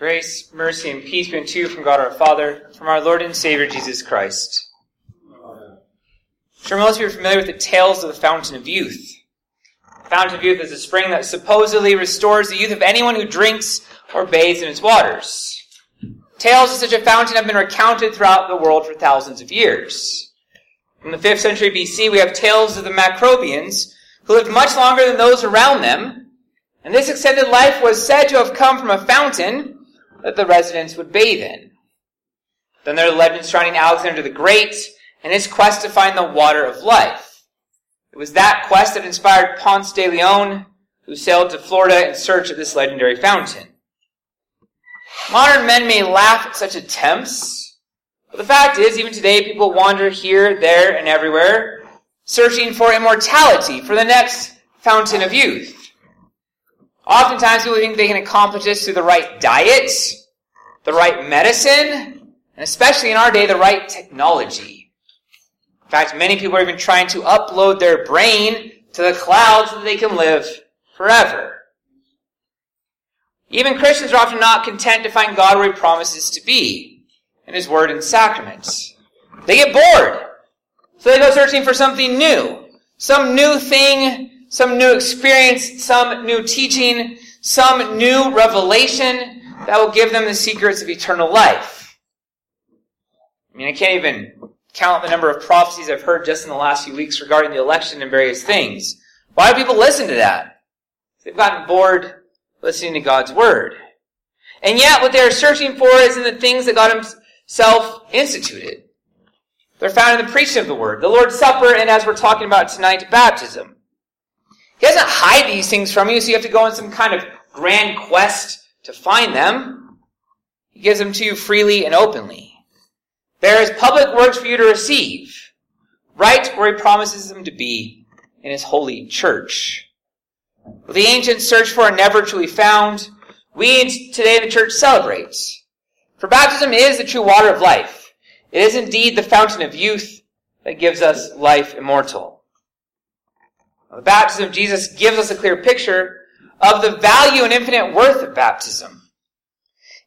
Grace, mercy, and peace be unto you from God our Father, from our Lord and Savior Jesus Christ. I'm sure most of you are familiar with the tales of the Fountain of Youth. The Fountain of Youth is a spring that supposedly restores the youth of anyone who drinks or bathes in its waters. Tales of such a fountain have been recounted throughout the world for thousands of years. In the 5th century BC, we have tales of the Macrobians, who lived much longer than those around them, and this extended life was said to have come from a fountain that the residents would bathe in. Then there are the legends surrounding Alexander the Great and his quest to find the water of life. It was that quest that inspired Ponce de Leon, who sailed to Florida in search of this legendary fountain. Modern men may laugh at such attempts, but the fact is, even today, people wander here, there, and everywhere, searching for immortality, for the next fountain of youth. Oftentimes people think they can accomplish this through the right diet, the right medicine, and especially in our day, the right technology. In fact, many people are even trying to upload their brain to the cloud so that they can live forever. Even Christians are often not content to find God where He promises to be, in His Word and sacraments. They get bored. So they go searching for something new. Some new thing some new experience, some new teaching, some new revelation that will give them the secrets of eternal life. I mean, I can't even count the number of prophecies I've heard just in the last few weeks regarding the election and various things. Why do people listen to that? They've gotten bored listening to God's Word. And yet, what they're searching for is in the things that God Himself instituted. They're found in the preaching of the Word, the Lord's Supper, and as we're talking about tonight, baptism. He doesn't hide these things from you, so you have to go on some kind of grand quest to find them. He gives them to you freely and openly. There is public works for you to receive, right where he promises them to be in his holy church. What the ancients searched for and never truly found, we today in the church celebrate. For baptism is the true water of life. It is indeed the fountain of youth that gives us life immortal. The baptism of Jesus gives us a clear picture of the value and infinite worth of baptism.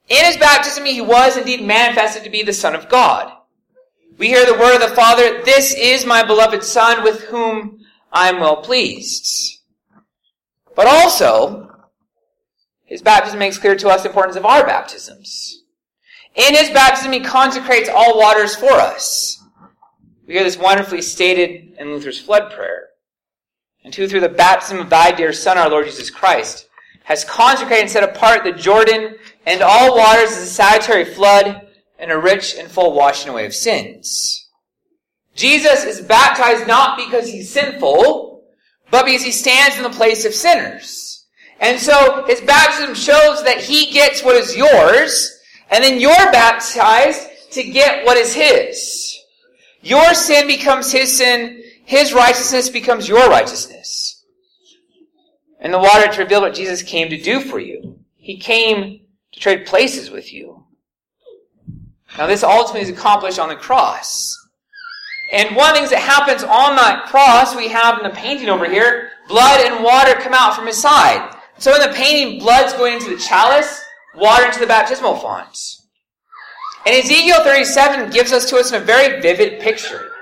In his baptism, he was indeed manifested to be the Son of God. We hear the word of the Father, This is my beloved Son with whom I am well pleased. But also, his baptism makes clear to us the importance of our baptisms. In his baptism, he consecrates all waters for us. We hear this wonderfully stated in Luther's flood prayer and who through the baptism of thy dear Son, our Lord Jesus Christ, has consecrated and set apart the Jordan and all waters as a salutary flood and a rich and full washing away of sins. Jesus is baptized not because he's sinful, but because he stands in the place of sinners. And so his baptism shows that he gets what is yours, and then you're baptized to get what is his. Your sin becomes his sin, his righteousness becomes your righteousness. And the water to reveal what Jesus came to do for you. He came to trade places with you. Now this ultimately is accomplished on the cross. And one of the things that happens on that cross, we have in the painting over here, blood and water come out from his side. So in the painting, blood's going into the chalice, water into the baptismal font. And Ezekiel 37 gives us to us in a very vivid picture.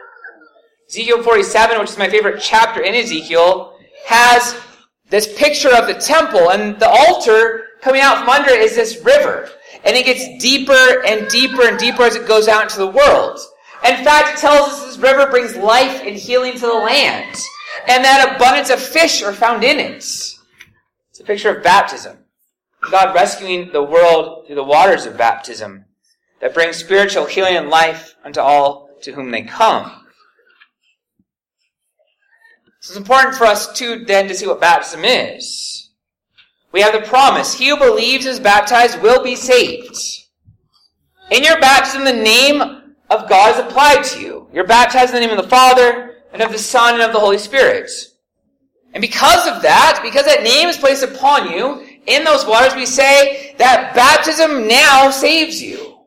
Ezekiel 47, which is my favorite chapter in Ezekiel, has this picture of the temple and the altar coming out from under it is this river. And it gets deeper and deeper and deeper as it goes out into the world. In fact, it tells us this river brings life and healing to the land. And that abundance of fish are found in it. It's a picture of baptism. God rescuing the world through the waters of baptism that brings spiritual healing and life unto all to whom they come. So it's important for us to then to see what baptism is. We have the promise, he who believes is baptized will be saved. In your baptism, the name of God is applied to you. You're baptized in the name of the Father, and of the Son, and of the Holy Spirit. And because of that, because that name is placed upon you, in those waters we say that baptism now saves you.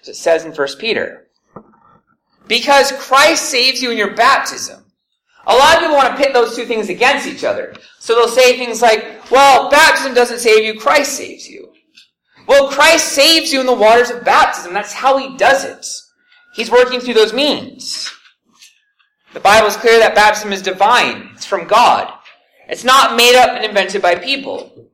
As it says in 1 Peter. Because Christ saves you in your baptism. A lot of people want to pit those two things against each other. So they'll say things like, well, baptism doesn't save you, Christ saves you. Well, Christ saves you in the waters of baptism. That's how he does it. He's working through those means. The Bible is clear that baptism is divine. It's from God. It's not made up and invented by people.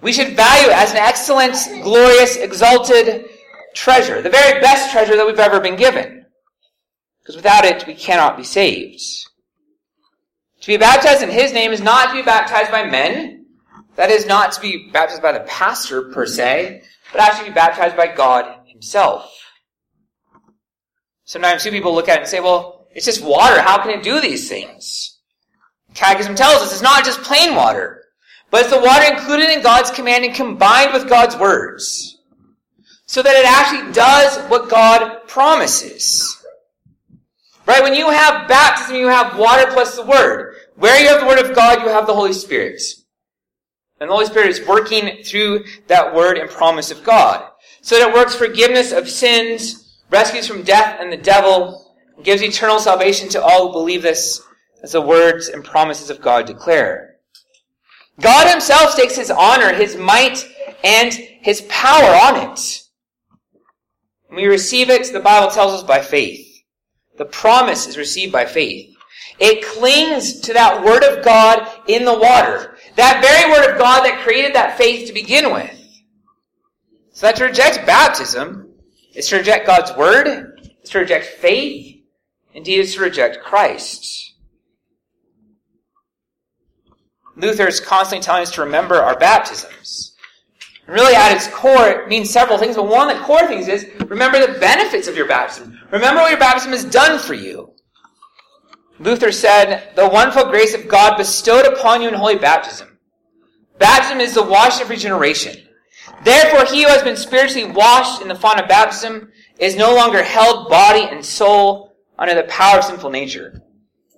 We should value it as an excellent, glorious, exalted treasure. The very best treasure that we've ever been given. Because without it, we cannot be saved. To be baptized in His name is not to be baptized by men. That is not to be baptized by the pastor per se, but actually to be baptized by God Himself. Sometimes two people look at it and say, well, it's just water. How can it do these things? Catechism tells us it's not just plain water, but it's the water included in God's command and combined with God's words. So that it actually does what God promises. Right? When you have baptism, you have water plus the Word. Where you have the Word of God, you have the Holy Spirit. And the Holy Spirit is working through that Word and promise of God. So that it works forgiveness of sins, rescues from death and the devil, and gives eternal salvation to all who believe this, as the words and promises of God declare. God himself stakes his honor, his might, and his power on it. When we receive it, the Bible tells us by faith. The promise is received by faith. It clings to that Word of God in the water. That very Word of God that created that faith to begin with. So that to reject baptism is to reject God's Word, is to reject faith, indeed is to reject Christ. Luther is constantly telling us to remember our baptisms. And really, at its core, it means several things, but one of the core things is remember the benefits of your baptism. Remember what your baptism has done for you. Luther said, The wonderful grace of God bestowed upon you in holy baptism. Baptism is the wash of regeneration. Therefore, he who has been spiritually washed in the font of baptism is no longer held body and soul under the power of sinful nature.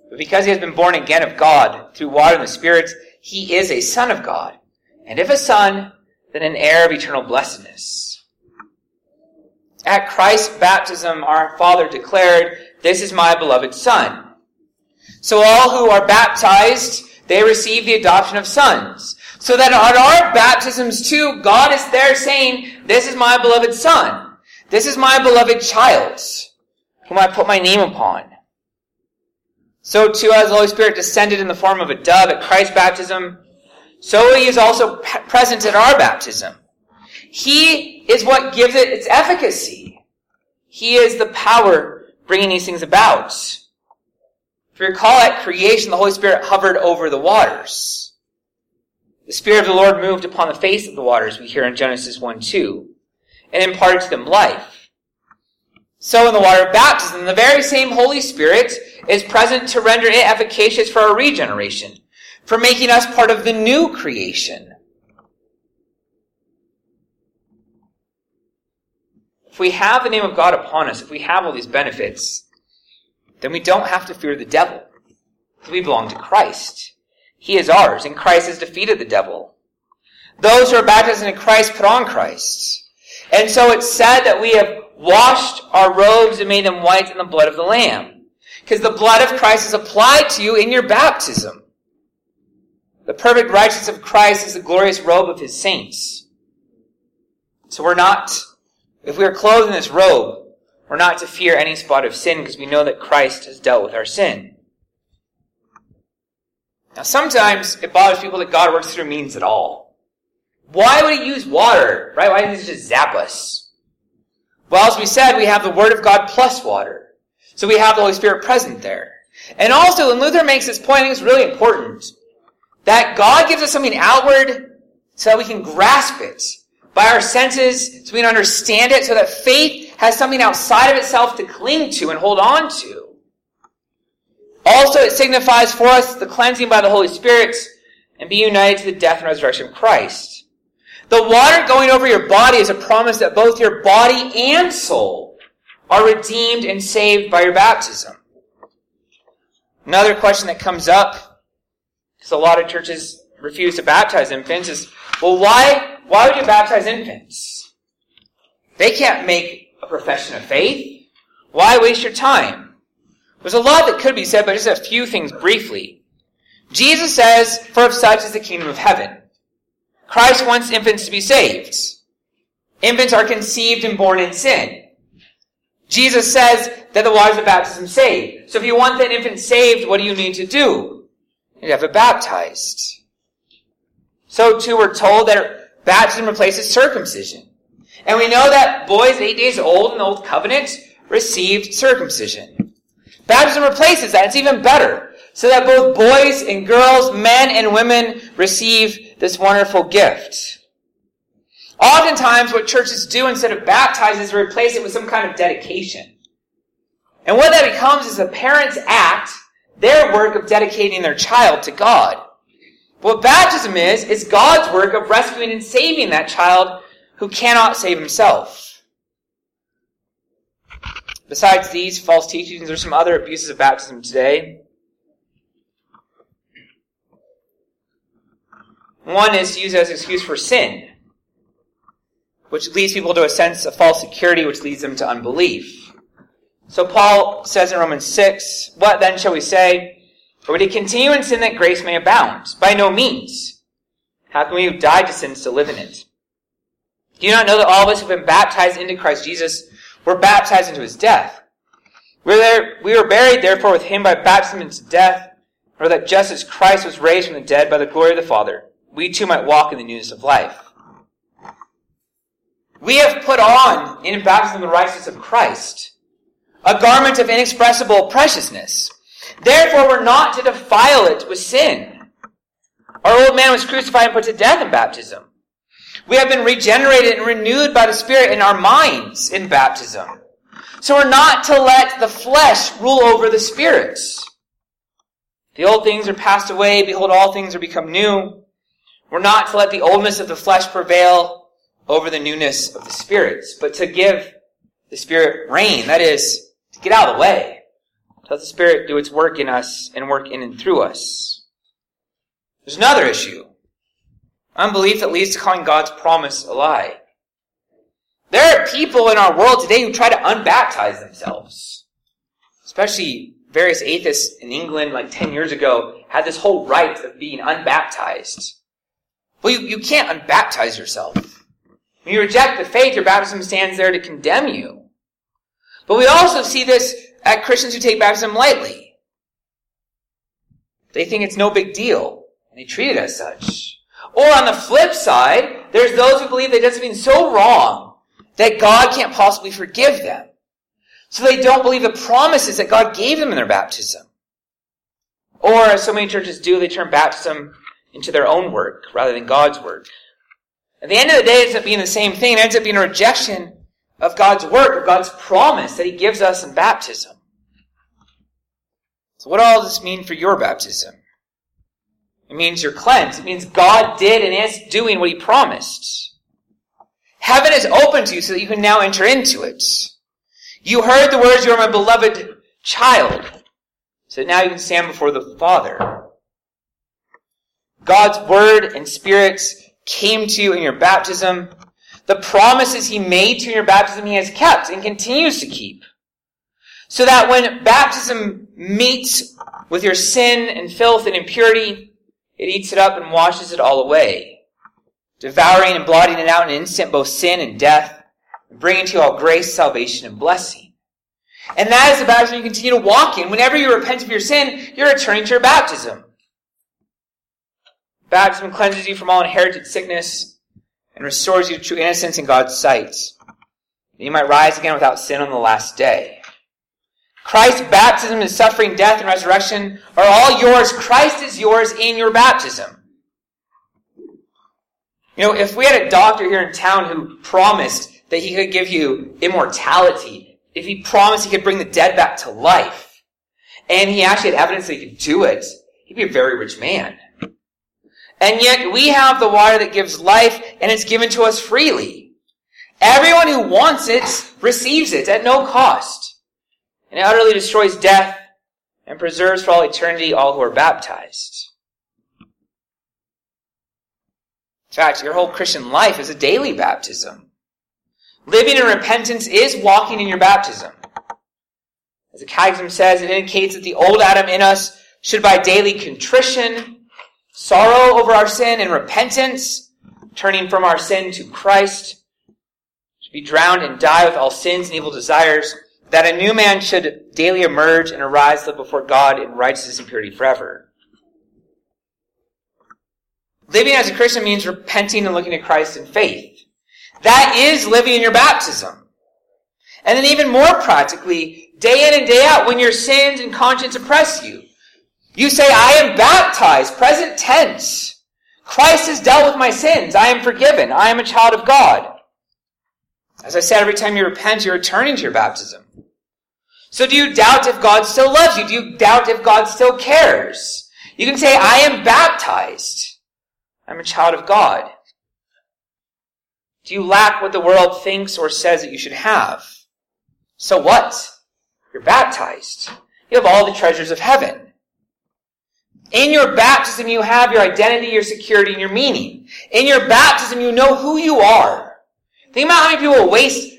But because he has been born again of God through water and the Spirit, he is a son of God. And if a son, then an heir of eternal blessedness. At Christ's baptism, our Father declared, This is my beloved Son. So all who are baptized, they receive the adoption of sons. So that at our baptisms too, God is there saying, This is my beloved Son. This is my beloved child, whom I put my name upon. So too, as the Holy Spirit descended in the form of a dove at Christ's baptism, so he is also present at our baptism. He is what gives it its efficacy. He is the power bringing these things about. If you recall at creation, the Holy Spirit hovered over the waters. The Spirit of the Lord moved upon the face of the waters, we hear in Genesis 1 2, and imparted to them life. So in the water of baptism, the very same Holy Spirit is present to render it efficacious for our regeneration, for making us part of the new creation. If we have the name of God upon us, if we have all these benefits, then we don't have to fear the devil. We belong to Christ. He is ours, and Christ has defeated the devil. Those who are baptized in Christ put on Christ. And so it's said that we have washed our robes and made them white in the blood of the Lamb. Because the blood of Christ is applied to you in your baptism. The perfect righteousness of Christ is the glorious robe of his saints. So we're not if we are clothed in this robe, we're not to fear any spot of sin because we know that Christ has dealt with our sin. Now, sometimes it bothers people that God works through means at all. Why would he use water, right? Why didn't he just zap us? Well, as we said, we have the Word of God plus water. So we have the Holy Spirit present there. And also, when Luther makes this point, I think it's really important that God gives us something outward so that we can grasp it by our senses so we can understand it so that faith has something outside of itself to cling to and hold on to. Also, it signifies for us the cleansing by the Holy Spirit and being united to the death and resurrection of Christ. The water going over your body is a promise that both your body and soul are redeemed and saved by your baptism. Another question that comes up, because a lot of churches refuse to baptize infants, is, well, why why would you baptize infants? They can't make a profession of faith. Why waste your time? There's a lot that could be said, but just a few things briefly. Jesus says, For of such is the kingdom of heaven. Christ wants infants to be saved. Infants are conceived and born in sin. Jesus says that the waters of baptism save. So if you want that infant saved, what do you need to do? You have it baptized. So too, we're told that baptism replaces circumcision. And we know that boys eight days old in the Old Covenant received circumcision. Baptism replaces that. It's even better. So that both boys and girls, men and women receive this wonderful gift. Oftentimes, what churches do instead of baptize is replace it with some kind of dedication. And what that becomes is the parents act their work of dedicating their child to God. What baptism is, is God's work of rescuing and saving that child who cannot save himself. Besides these false teachings, there's some other abuses of baptism today. One is used as an excuse for sin which leads people to a sense of false security, which leads them to unbelief. So Paul says in Romans 6, What then shall we say? Or would he continue in sin that grace may abound? By no means. How can we who died to sin still live in it? Do you not know that all of us who have been baptized into Christ Jesus were baptized into his death? We were, there, we were buried therefore with him by baptism into death, or that just as Christ was raised from the dead by the glory of the Father, we too might walk in the newness of life. We have put on in baptism the righteousness of Christ, a garment of inexpressible preciousness. Therefore, we're not to defile it with sin. Our old man was crucified and put to death in baptism. We have been regenerated and renewed by the Spirit in our minds in baptism. So we're not to let the flesh rule over the spirits. The old things are passed away. Behold, all things are become new. We're not to let the oldness of the flesh prevail over the newness of the spirits, but to give the Spirit reign. That is, to get out of the way. To let the Spirit do its work in us and work in and through us. There's another issue. Unbelief that leads to calling God's promise a lie. There are people in our world today who try to unbaptize themselves. Especially various atheists in England like 10 years ago had this whole rite of being unbaptized. Well, you, you can't unbaptize yourself. When you reject the faith, your baptism stands there to condemn you. But we also see this at Christians who take baptism lightly. They think it's no big deal, and they treat it as such. Or on the flip side, there's those who believe they did something so wrong that God can't possibly forgive them. So they don't believe the promises that God gave them in their baptism. Or, as so many churches do, they turn baptism into their own work rather than God's work. At the end of the day, it ends up being the same thing. It ends up being a rejection of God's work, of God's promise that He gives us in baptism. So what all does this mean for your baptism? It means you're cleansed. It means God did and is doing what He promised. Heaven is open to you so that you can now enter into it. You heard the words, you are my beloved child. So now you can stand before the Father. God's word and spirit came to you in your baptism. The promises he made to you in your baptism he has kept and continues to keep. So that when baptism meets with your sin and filth and impurity, it eats it up and washes it all away, devouring and blotting it out in an instant both sin and death, and bringing to you all grace, salvation, and blessing. And that is the baptism you continue to walk in. Whenever you repent of your sin, you're returning to your baptism. Baptism cleanses you from all inherited sickness and restores you to true innocence in God's sight. You might rise again without sin on the last day. Christ's baptism and suffering, death, and resurrection are all yours. Christ is yours in your baptism. You know, if we had a doctor here in town who promised that he could give you immortality, if he promised he could bring the dead back to life, and he actually had evidence that he could do it, he'd be a very rich man. And yet we have the water that gives life and it's given to us freely. Everyone who wants it receives it at no cost. And it utterly destroys death and preserves for all eternity all who are baptized. In fact, your whole Christian life is a daily baptism. Living in repentance is walking in your baptism. As the Catechism says, it indicates that the old Adam in us should by daily contrition sorrow over our sin and repentance, turning from our sin to Christ, should be drowned and die with all sins and evil desires, that a new man should daily emerge and arise live before God in righteousness and purity forever. Living as a Christian means repenting and looking to Christ in faith. That is living in your baptism. And then even more practically, day in and day out, when your sins and conscience oppress you, you say, I am baptized, present tense. Christ has dealt with my sins. I am forgiven. I am a child of God. As I said, every time you repent, you're returning to your baptism. So do you doubt if God still loves you? Do you doubt if God still cares? You can say, I am baptized. I'm a child of God. Do you lack what the world thinks or says that you should have? So what? You're baptized. You have all the treasures of heaven. In your baptism, you have your identity, your security, and your meaning. In your baptism, you know who you are. Think about how many people waste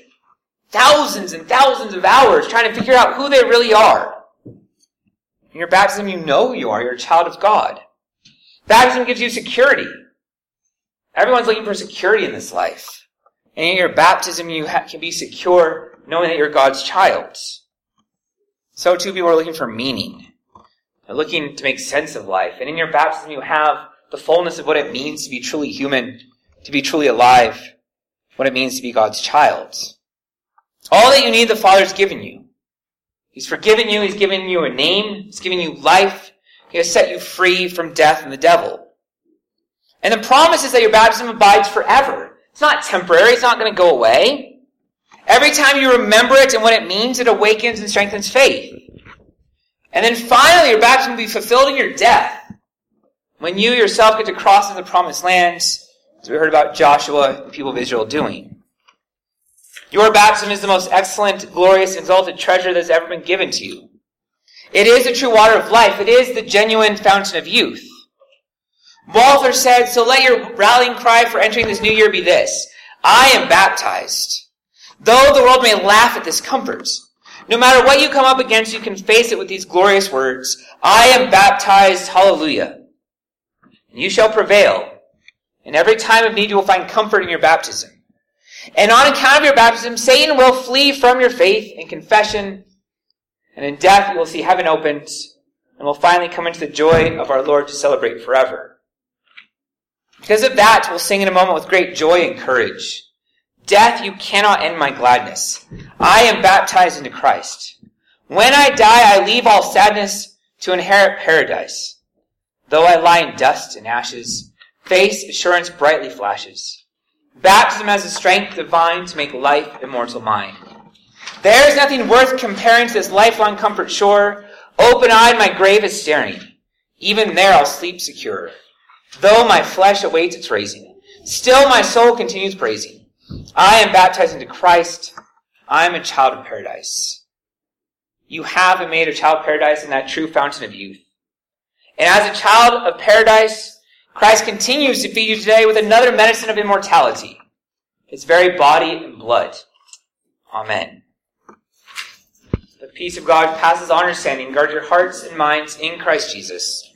thousands and thousands of hours trying to figure out who they really are. In your baptism, you know you are. You're a child of God. Baptism gives you security. Everyone's looking for security in this life. And in your baptism, you can be secure knowing that you're God's child. So too, people are looking for meaning. They're looking to make sense of life. And in your baptism, you have the fullness of what it means to be truly human, to be truly alive, what it means to be God's child. All that you need, the Father's given you. He's forgiven you. He's given you a name. He's given you life. He has set you free from death and the devil. And the promise is that your baptism abides forever. It's not temporary. It's not going to go away. Every time you remember it and what it means, it awakens and strengthens faith. And then finally, your baptism will be fulfilled in your death. When you yourself get to cross into the promised land, as we heard about Joshua and the people of Israel doing. Your baptism is the most excellent, glorious, exalted treasure that has ever been given to you. It is the true water of life. It is the genuine fountain of youth. Walther said, so let your rallying cry for entering this new year be this. I am baptized. Though the world may laugh at this comfort, no matter what you come up against, you can face it with these glorious words. I am baptized. Hallelujah. And you shall prevail. In every time of need, you will find comfort in your baptism. And on account of your baptism, Satan will flee from your faith and confession. And in death, you will see heaven opened and will finally come into the joy of our Lord to celebrate forever. Because of that, we'll sing in a moment with great joy and courage. Death, you cannot end my gladness. I am baptized into Christ. When I die, I leave all sadness to inherit paradise. Though I lie in dust and ashes, face assurance brightly flashes. Baptism has the strength divine to make life immortal mine. There is nothing worth comparing to this lifelong comfort sure. Open-eyed my grave is staring. Even there I'll sleep secure. Though my flesh awaits its raising, still my soul continues praising. I am baptized into Christ. I am a child of paradise. You have been made a child of paradise in that true fountain of youth. And as a child of paradise, Christ continues to feed you today with another medicine of immortality, his very body and blood. Amen. The peace of God passes understanding. Guard your hearts and minds in Christ Jesus.